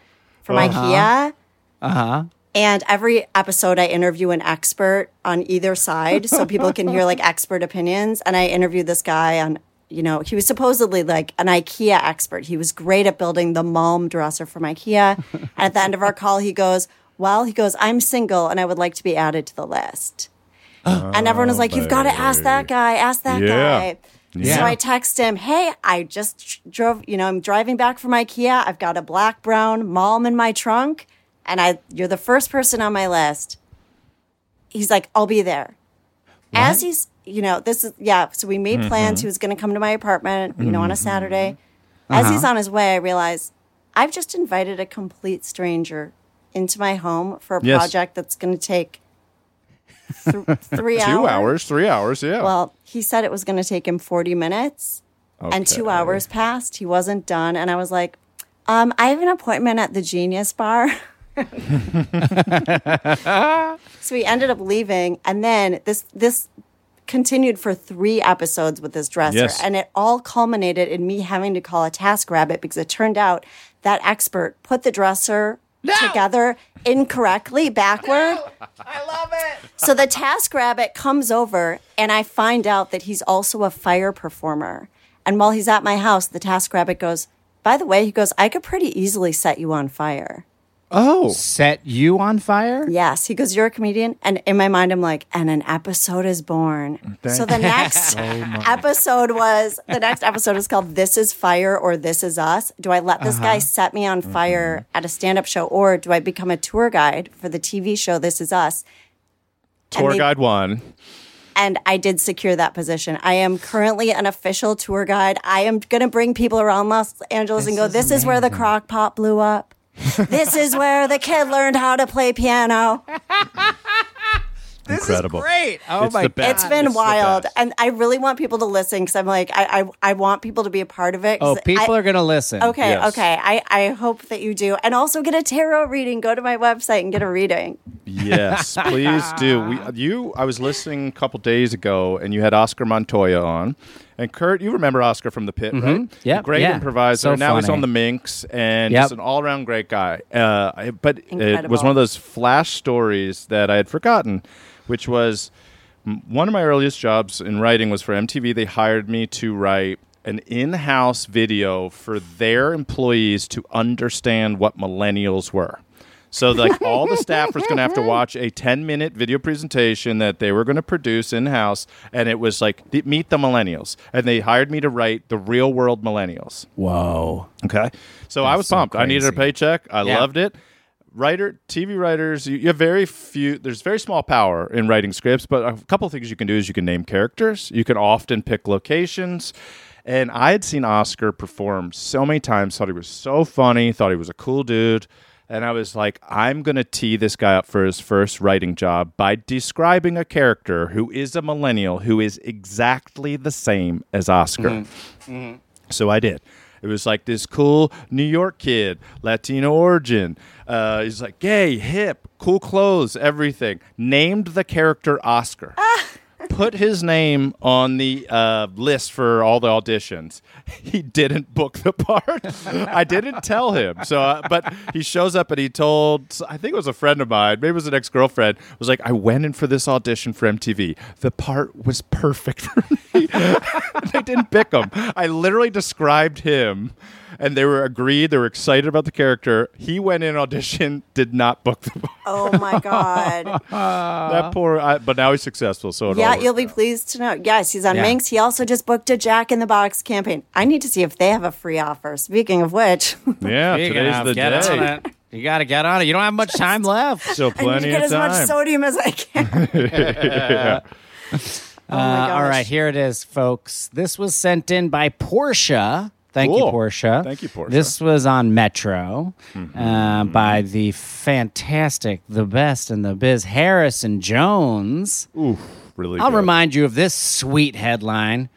from IKEA? Uh huh. And every episode, I interview an expert on either side so people can hear like expert opinions. And I interviewed this guy on, you know, he was supposedly like an IKEA expert. He was great at building the Malm dresser from IKEA. and at the end of our call, he goes, Well, he goes, I'm single and I would like to be added to the list. and oh, everyone was like, You've got to ask that guy, ask that Yeah. guy. Yeah. So I text him, Hey, I just drove, you know, I'm driving back from IKEA. I've got a black brown Malm in my trunk. And I, you're the first person on my list. He's like, I'll be there. As he's, you know, this is, yeah. So we made plans. Mm-hmm. He was going to come to my apartment, you know, on a mm-hmm. Saturday. Mm-hmm. As he's uh-huh. on his way, I realize I've just invited a complete stranger into my home for a Yes. project that's going to take th- three hours. Two hours, three hours, yeah. Well, he said it was going to take him 40 minutes, and two hours passed. He wasn't done. And I was like, um, I have an appointment at the Genius Bar. so we ended up leaving. And then this, this, continued for three episodes with this dresser Yes. and it all culminated in me having to call a task rabbit because it turned out that expert put the dresser together incorrectly backward I love it. so the task rabbit comes over and I find out that he's also a fire performer. And while he's at my house, the task rabbit goes, by the way, he goes, I could pretty easily set you on fire. Oh, Set you on fire? Yes. He goes, You're a comedian. And in my mind, I'm like, and an episode is born. So the next episode was the next episode is called This is Fire or This is Us. Do I let this guy uh-huh. set me on fire mm-hmm. at a stand up show or do I become a tour guide for the TV show This Is Us? tour they- guide one. and I did secure that position. I am currently an official tour guide. I am going to bring people around Los Angeles and go, this is where the crock pot blew up. This is where the kid learned how to play piano. Incredible. Great. Oh It's my the best. It's been It's wild. And I really want people to listen because I'm like, I, I, I want people to be a part of it. 'cause Oh, people I- are going to listen. Okay, Yes. okay. I, I hope that you do. And also get a tarot reading. Go to my website and get a reading. Yes, please do. We, you, I was listening a couple days ago, and you had Oscar Montoya on. And Kurt, you remember Oscar from the pit, right? Yep, great yeah. improviser. So now he's on the Minx, and Yep. just an all-around great guy. Uh, I- but it was one of those flash stories that I had forgotten, which was one of my earliest jobs in writing was for MTV. They hired me to write an in-house video for their employees to understand what millennials were. So like all the staff was going to have to watch a 10 minute video presentation that they were going to produce in house and it was like the- meet the millennials and they hired me to write the real world millennials. Whoa. Okay. So I was so pumped. I needed a paycheck. I Yeah. loved it. Writer, TV writers, you, you have very few, there's very small power in writing scripts, but a couple of things you can do is you can name characters. You can often pick locations. And I had seen Oscar perform so many times, thought he was so funny, thought he was a cool dude. And I was like, I'm going to tee this guy up for his first writing job by describing a character who is a millennial who is exactly the same as Oscar. So I did. It was like this cool New York kid, Latino origin. Uh, he's like gay, hip, cool clothes, everything. Named the character Oscar. Put his name on the uh, list for all the auditions. He didn't book the part. I didn't tell him. So, uh, but he shows up and he told, I think it was a friend of mine, maybe it was an ex girlfriend, was like, I went in for this audition for MTV. The part was perfect for me. they didn't pick him. I literally described him, and they were agreed. They were excited about the character. He went in audition, did not book the part. Oh my God. that poor. I, but now he's successful. So it yeah, all you'll be out. pleased to know. Yes, he's on Yeah. Minx. He also just booked a Jack in the Box campaign. I need to see if they have a free offer. Speaking of which, Yeah, Speaking today's of, the get day. on it. You got to get on it. You don't have much time left. Still I need to plenty get as much sodium as I can. Oh my Uh, all gosh. right, here it is, folks. This was sent in by Portia. Thank you, Portia. Thank you, Portia. This was on Metro Mm-hmm. uh, by the fantastic, the best in the biz, Harrison Jones. Ooh, really. I'll good. remind you of this sweet headline.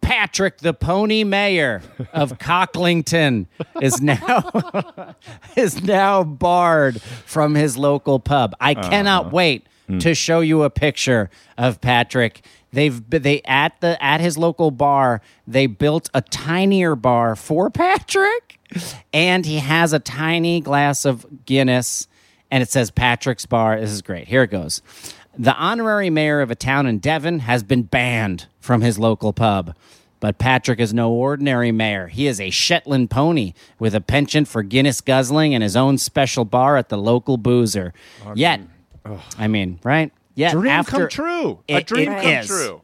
Patrick the Pony Mayor of Cocklington is now is now barred from his local pub. I Uh-huh. cannot wait Hmm. to show you a picture of Patrick. They've they at the at his local bar. They built a tinier bar for Patrick, and he has a tiny glass of Guinness, and it says Patrick's Bar. This is great. Here it goes. The honorary mayor of a town in Devon has been banned from his local pub. But Patrick is no ordinary mayor. He is a Shetland pony with a penchant for Guinness guzzling and his own special bar at the local boozer. Yet, I mean, right? Yeah, Dream after come true. a dream it come is. true.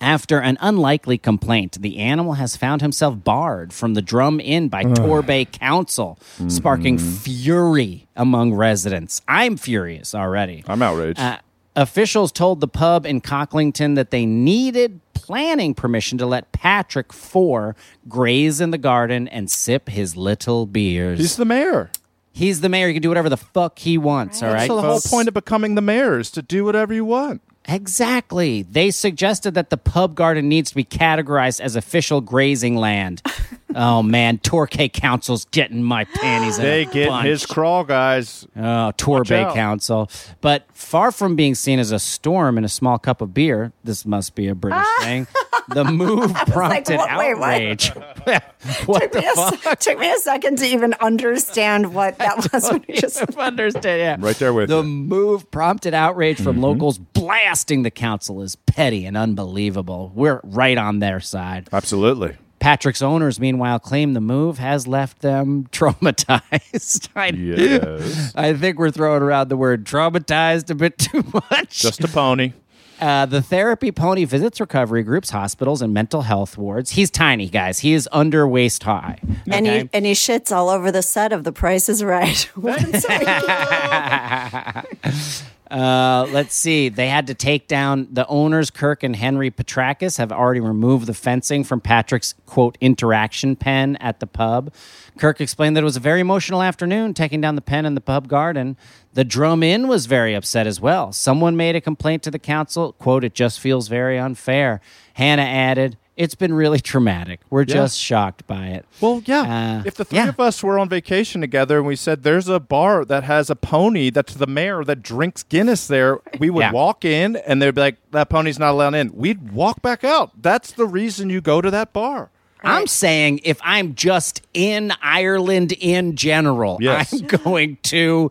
after an unlikely complaint, the animal has found himself barred from the Drum Inn by Torbay Council, sparking fury among residents. I'm furious already. I'm outraged. Uh, officials told the pub in Cocklington that they needed planning permission to let Patrick Four graze in the garden and sip his little beers. He's the mayor. He's the mayor. He can do whatever the fuck he wants. All right. So the whole point of becoming the mayor is to do whatever you want. Exactly. They suggested that the pub garden needs to be categorized as official grazing land. oh man, Torquay Council's getting my panties in They a get bunch. his crawl, guys. Oh, Torbay out. Council. But far from being seen as a storm in a small cup of beer, this must be a British thing. The move prompted what- wait, what? outrage. what took, the me a, fuck? took me a second to even understand what that was. when you just understand, yeah. Right there with the you. move prompted outrage from mm-hmm. locals blasting the council as petty and unbelievable. We're right on their side. Absolutely. Patrick's owners, meanwhile, claim the move has left them traumatized. I, Yes. I think we're throwing around the word traumatized a bit too much. Just a pony. Uh, the therapy pony visits recovery groups, hospitals, and mental health wards. He's tiny, guys. He is under waist high. and he and he shits all over the set of The Price is Right. Uh, let's see. They had to take down the owners, Kirk and Hannah Petrakis, have already removed the fencing from Patrick's quote interaction pen at the pub. Kirk explained that it was a very emotional afternoon taking down the pen in the pub garden. The drum inn was very upset as well. Someone made a complaint to the council. Quote, it just feels very unfair. Hannah added, it's been really traumatic. We're just shocked by it. Well, yeah. Uh, if the three yeah. of us were on vacation together and we said there's a bar that has a pony that's the mayor that drinks Guinness there, we would Yeah. walk in and they'd be like, that pony's not allowed in. We'd walk back out. That's the reason you go to that bar. I'm saying if I'm just in Ireland in general, Yes. I'm going to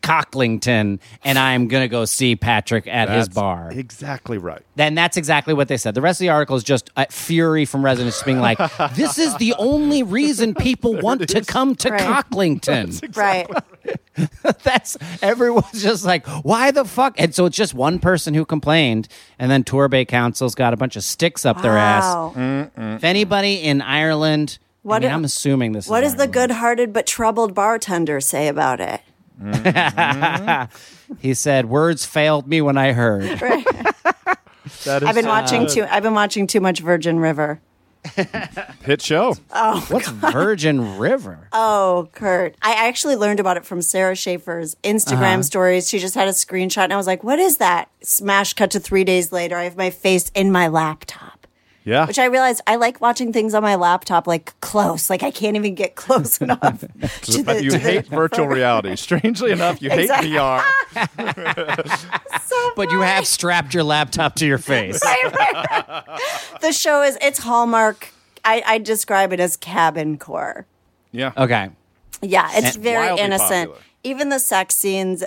Cocklington and I'm going to go see Patrick at his bar. Exactly right. Then that's exactly what they said. The rest of the article is just uh, fury from residents being like, "This is the only reason people want to come to Right. Cocklington." right. That's everyone's just like, "Why the fuck?" And so it's just one person who complained, and then Torbay Council's got a bunch of sticks up their ass. Wow. If anybody in Ireland, What I mean, i- I'm assuming this. What is does the good-hearted but troubled bartender say about it? He said, "Words failed me when I heard." That is I've been so watching good. too. I've been watching too much Virgin River. hit show. Oh, What's Virgin River? Oh, Kurt. I actually learned about it from Sarah Schaefer's Instagram Uh-huh. stories. She just had a screenshot and I was like, what is that? Smash cut to three days later. I have my face in my laptop. Yeah. Which I realized I like watching things on my laptop like close. Like I can't even get close enough. to the, you to the hate virtual program. reality. Strangely enough, you Exactly. hate VR. So But you have strapped your laptop to your face. the show is it's Hallmark. I, I describe it as cabin core. Yeah. Okay. Yeah, it's And very innocent. popular. Even the sex scenes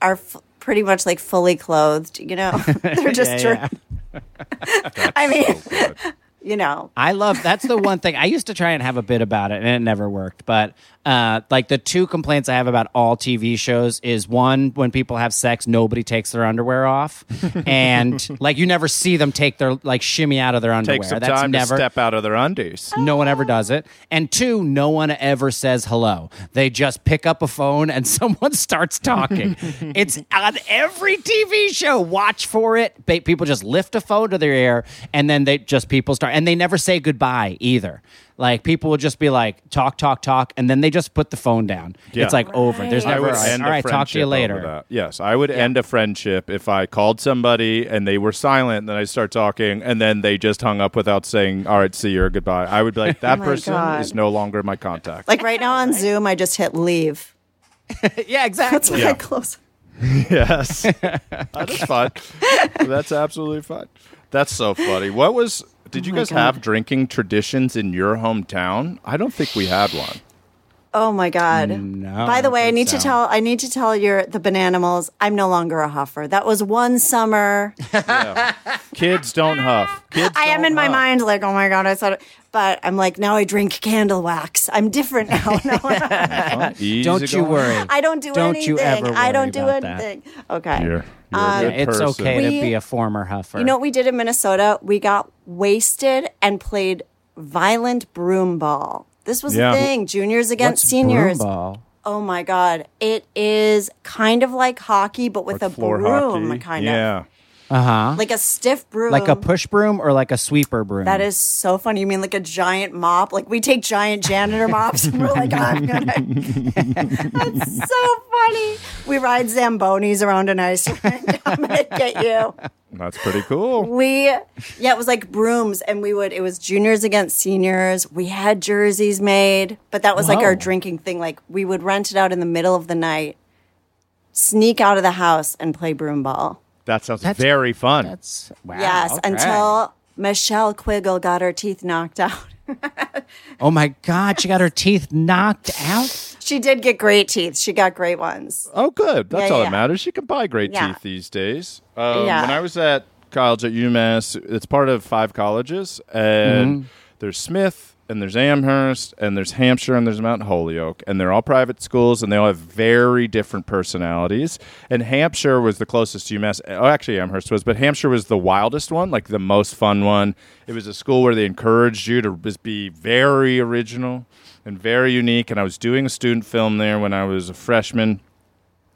are f- pretty much like fully clothed. You know, they're just. Yeah, dr- I mean, Good. You know, I love that's the one thing I used to try and have a bit about it and it never worked. But uh, like the two complaints I have about all TV shows is one when people have sex, nobody takes their underwear off, and like you never see them take their like shimmy out of their underwear. Take some That's time never to step out of their undies. No one ever does it. And two, no one ever says hello. They just pick up a phone and someone starts talking. it's on every TV show. Watch for it. People just lift a phone to their ear and then they just people start and they never say goodbye either. Like people will just be like talk, talk, talk, and then they just put the phone down. Yeah. It's like over. There's Right. I never would a, end all a right. Talk to you later. Yes, I would end a friendship if I called somebody and they were silent, and then I start talking, and then they just hung up without saying, "All right, see you or goodbye." I would be like, "That oh my person God. is no longer my contact." like right now on Zoom, I just hit leave. yeah, exactly. That's when Yeah. I close. yes, that's fine. That's absolutely fine. That's so funny. What was? Did you oh my guys God. have drinking traditions in your hometown? I don't think we had one. Oh my god! No, By the way, I think need so. to tell. I need to tell your the bananimals. I'm no longer a huffer. That was one summer. Kids don't huff. Kids. I am don't in my mind like, oh my god, I said it. But I'm like, now I drink candle wax. I'm different now. No, Well, Don't you going. worry. I don't do Don't anything. you ever I worry don't do about that. anything. Okay. You're, you're Um, a good it's person. okay to be a former huffer. You know what we did in Minnesota? We got wasted and played violent broom ball. This was Yeah. the thing. Juniors against What's seniors. broomball? Oh my god. It is kind of like hockey, but with Like a floor broom, hockey. kind yeah. of. Uh huh. like a stiff broom. Like a push broom or like a sweeper broom. That is so funny. You mean like a giant mop? Like we take giant janitor mops and we're like, I'm gonna. That's so funny. We ride Zambonis around an ice rink. I'm gonna get you. That's pretty cool. We, yeah, it was like brooms, and we would. It was juniors against seniors. We had jerseys made, but that was like our drinking thing. Like we would rent it out in the middle of the night, sneak out of the house, and play broom ball. That sounds That's- very fun. That's wow. yes, okay. until Michelle Quiggle got her teeth knocked out. Oh my God, she got her teeth knocked out. She did get great teeth. She got great ones. Oh, good. That's Yeah, all yeah. that matters. You can buy great Yeah. teeth these days. Um, Yeah. When I was at college at UMass, it's part of five colleges, and Mm-hmm. there's Smith, and there's Amherst, and there's Hampshire, and there's Mount Holyoke, and they're all private schools, and they all have very different personalities. And Hampshire was the closest to UMass. Eh, oh, actually, Amherst was, but Hampshire was the wildest one, like the most fun one. It was a school where they encouraged you to be very original and very unique. And I was doing a student film there when I was a freshman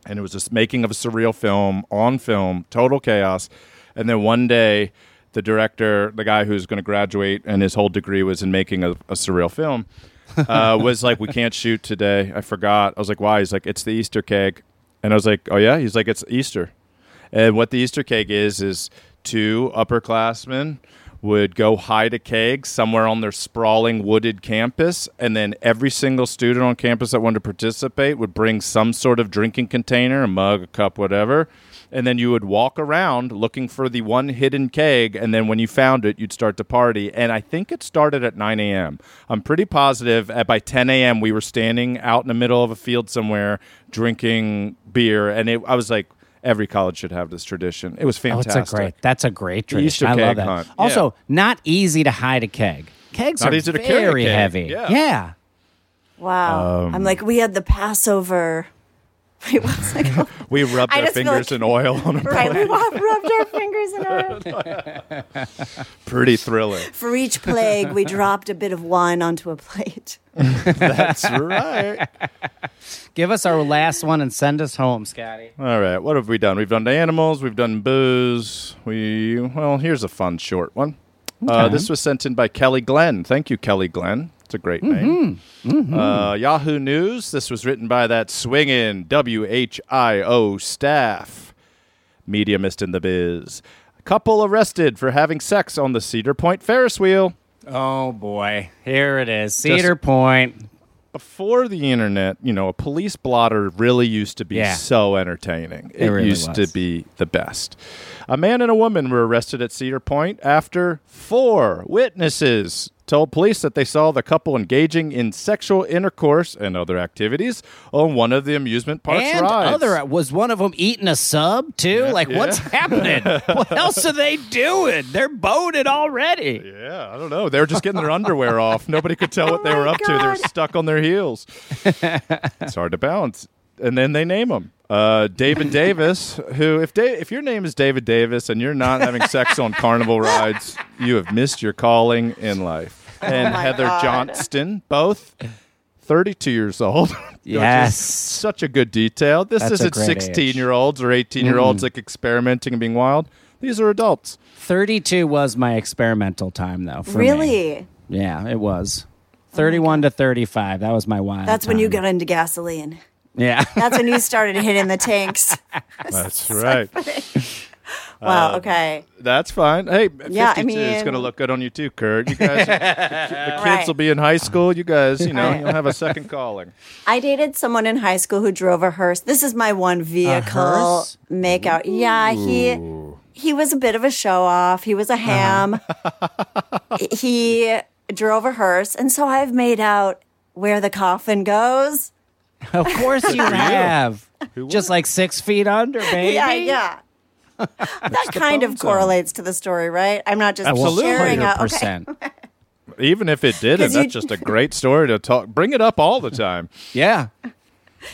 and it was just making of a surreal film on film, total chaos. And then one day, the director, the guy who's going to graduate, and his whole degree was in making a, a surreal film, uh, was like, "We can't shoot today." I forgot. I was like, "Why?" He's like, "It's the Easter keg," and I was like, "Oh yeah." He's like, "It's Easter," and what the Easter keg is is two upperclassmen would go hide a keg somewhere on their sprawling wooded campus, and then every single student on campus that wanted to participate would bring some sort of drinking container, a mug, a cup, whatever. And then you would walk around looking for the one hidden keg, and then when you found it, you'd start to party. And I think it started at 9 a.m. I'm pretty positive at by 10 a.m. we were standing out in the middle of a field somewhere drinking beer, and it, I was like, every college should have this tradition. It was Oh, fantastic. it's a great. That's a great tradition. Easter I love keg that. hunt. Also, Yeah. not easy to hide a keg. Kegs Not are easy to carry a very keg. heavy. Yeah. yeah. Wow. Um, I'm like, we had the Passover. Wait, what's it called? We rubbed I our fingers like- in oil on a right, we rubbed our fingers in our. pretty thrilling. For each plague, we dropped a bit of wine onto a plate. That's right. Give us our last one and send us home, Scotty. All right, what have we done? We've done animals, we've done booze. We well, here's a fun short one. Uh, this was sent in by Kelly Glenn. Thank you, Kelly Glenn. It's a great name. Uh, Yahoo News. This was written by that swinging WHIO staff. Mediumist in the biz. Couple arrested for having sex on the Cedar Point Ferris wheel. Oh boy, here it is. Cedar Point. before the internet, you know, a police blotter really used to be Yeah. so entertaining. It, really used to be the best. A man and a woman were arrested at Cedar Point after four witnesses told police that they saw the couple engaging in sexual intercourse and other activities on one of the amusement park's and rides. other was one of them eating a sub too. like, yeah. what's happening? what else are they doing? They're boated already. yeah, I don't know. They were just getting their underwear off. Nobody could tell what they were my up to. They were stuck on their heels. it's hard to balance. And then they name them. uh, David Davis. Who, if da- if your name is David Davis and you're not having sex on carnival rides, you have missed your calling in life. And Oh my Heather God. Johnston, both 32 years old. Which Yes. such a good detail. This That's a isn't great age. 16 year olds or 18 year olds mm. like experimenting and being wild. These are adults. Thirty-two was my experimental time, though. for me. really? Yeah, it was. Thirty-one oh to thirty-five. That was my wild. That's when you time. got into gasoline. Yeah. That's when you started hitting the tanks. That's right. Wow. Um, okay. That's fine. Hey, 52 Yeah, I is going to look good on you too, Kurt. You guys, the kids Right. will be in high school. You guys, you know, you'll have a second calling. I dated someone in high school who drove a hearse. This is my one vehicle hearse? makeout. Yeah, he he was a bit of a show off. He was a uh-huh. ham. he drove a hearse, and so I've made out where the coffin goes. of course you have. Just like six feet under, baby. Yeah, yeah. that kind of bone zone. correlates to the story, right? I'm not just Absolutely. sharing a, okay. percent. Even if it didn't, 'Cause you- that's just a great story to talk. Bring it up all the time. Yeah.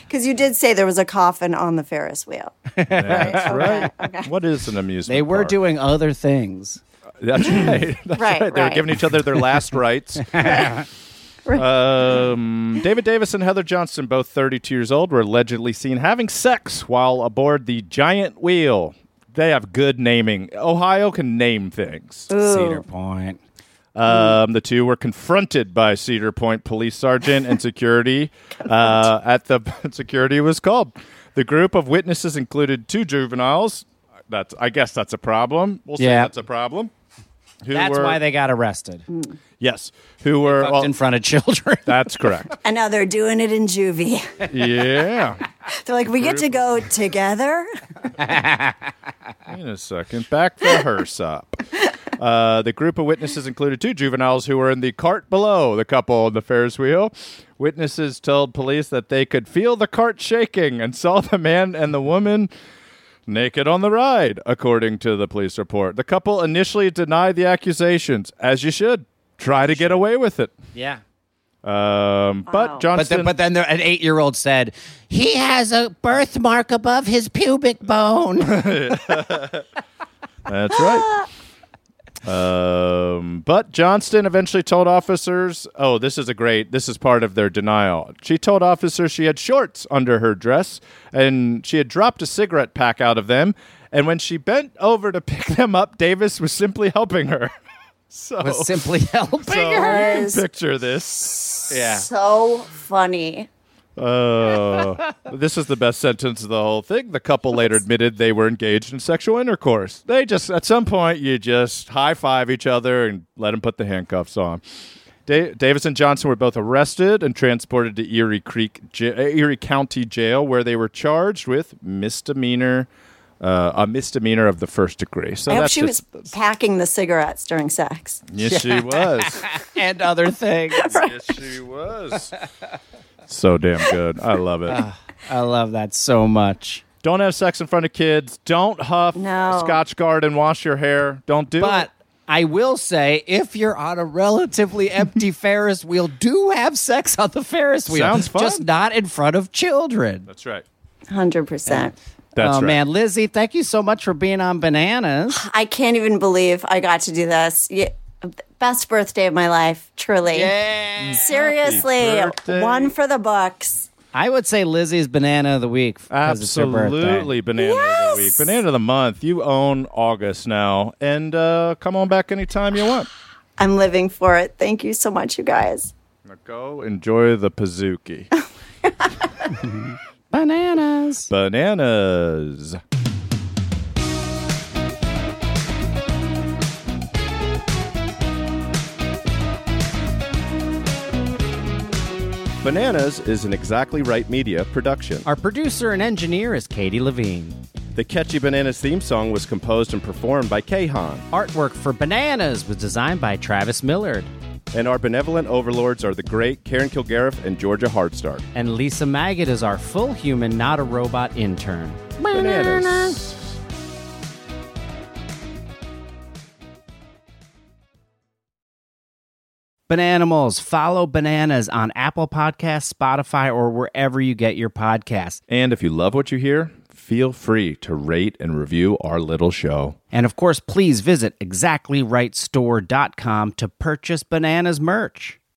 Because you did say there was a coffin on the Ferris wheel. That's right. right. What is an amusement? They were park? doing other things. That's right. That's Right, right. They were giving each other their last rites. um, David Davis and Heather Johnston, both 32 years old, were allegedly seen having sex while aboard the giant wheel. They have good naming. Ohio can name things. Cedar Point. Um, the two were confronted by Cedar Point police sergeant and security uh, at the security was called. The group of witnesses included two juveniles. That's I guess that's a problem. We'll say Yeah. that's a problem. Who That's were, why they got arrested. yes, who were Fucked well, in front of children. that's correct. And now they're doing it in juvie. yeah. They're like, we get to go together. In a second, back the hearse up. Uh, the group of witnesses included two juveniles who were in the cart below the couple on the Ferris wheel. Witnesses told police that they could feel the cart shaking and saw the man and the woman naked on the ride, according to the police report. The couple initially denied the accusations, as you should. Try to get away with it. yeah. Um, Wow. But But Johnston. then, but then there, an eight year old said, he has a birthmark above his pubic bone. That's right. Um, but Johnston eventually told officers, "Oh, this is a great. This is part of their denial." She told officers she had shorts under her dress, and she had dropped a cigarette pack out of them. And when she bent over to pick them up, Davis was simply helping her. so, was simply helping so her. can picture this. Yeah. So funny. Uh, this is the best sentence of the whole thing. The couple later admitted they were engaged in sexual intercourse. They just, at some point, you just high five each other and let them put the handcuffs on. Da- Davis and Johnson were both arrested and transported to Erie Creek, J- Erie County Jail, where they were charged with misdemeanor, uh, a misdemeanor of the first degree. So I hope that's she just, was packing the cigarettes during sex. yes, she was. and other things. yes, she was. So damn good. I love it. I love that so much. Don't have sex in front of kids. Don't huff No. Scotchgard and wash your hair. Don't do But it. I will say, if you're on a relatively empty Ferris wheel, do have sex on the Ferris wheel. Sounds fun. Just not in front of children. That's right. 100%. That's oh, right. man. Lizzy, thank you so much for being on Bananas. I can't even believe I got to do this. Yeah, best birthday of my life, truly. Yeah. Seriously, one for the books. I would say Lizzy's Banana of the Week. 'cause it's her birthday. Absolutely, banana of the week, banana of the month. You own August now, and uh, come on back anytime you want. I'm living for it. Thank you so much, you guys. Now go enjoy the Pizookie. Bananas. Bananas. Bananas is an Exactly Right Media production. Our producer and engineer is Katie Levine. The Catchy Bananas theme song was composed and performed by Kahan. Artwork for Bananas was designed by Travis Millard. And our benevolent overlords are the great Karen Kilgariff and Georgia Hardstark. And Lisa Maggot is our full human, not a robot intern. Bananas. Bananimals, follow Bananas on Apple Podcasts, Spotify, or wherever you get your podcasts. And if you love what you hear, feel free to rate and review our little show. And of course, please visit exactlyrightstore.com to purchase Bananas merch.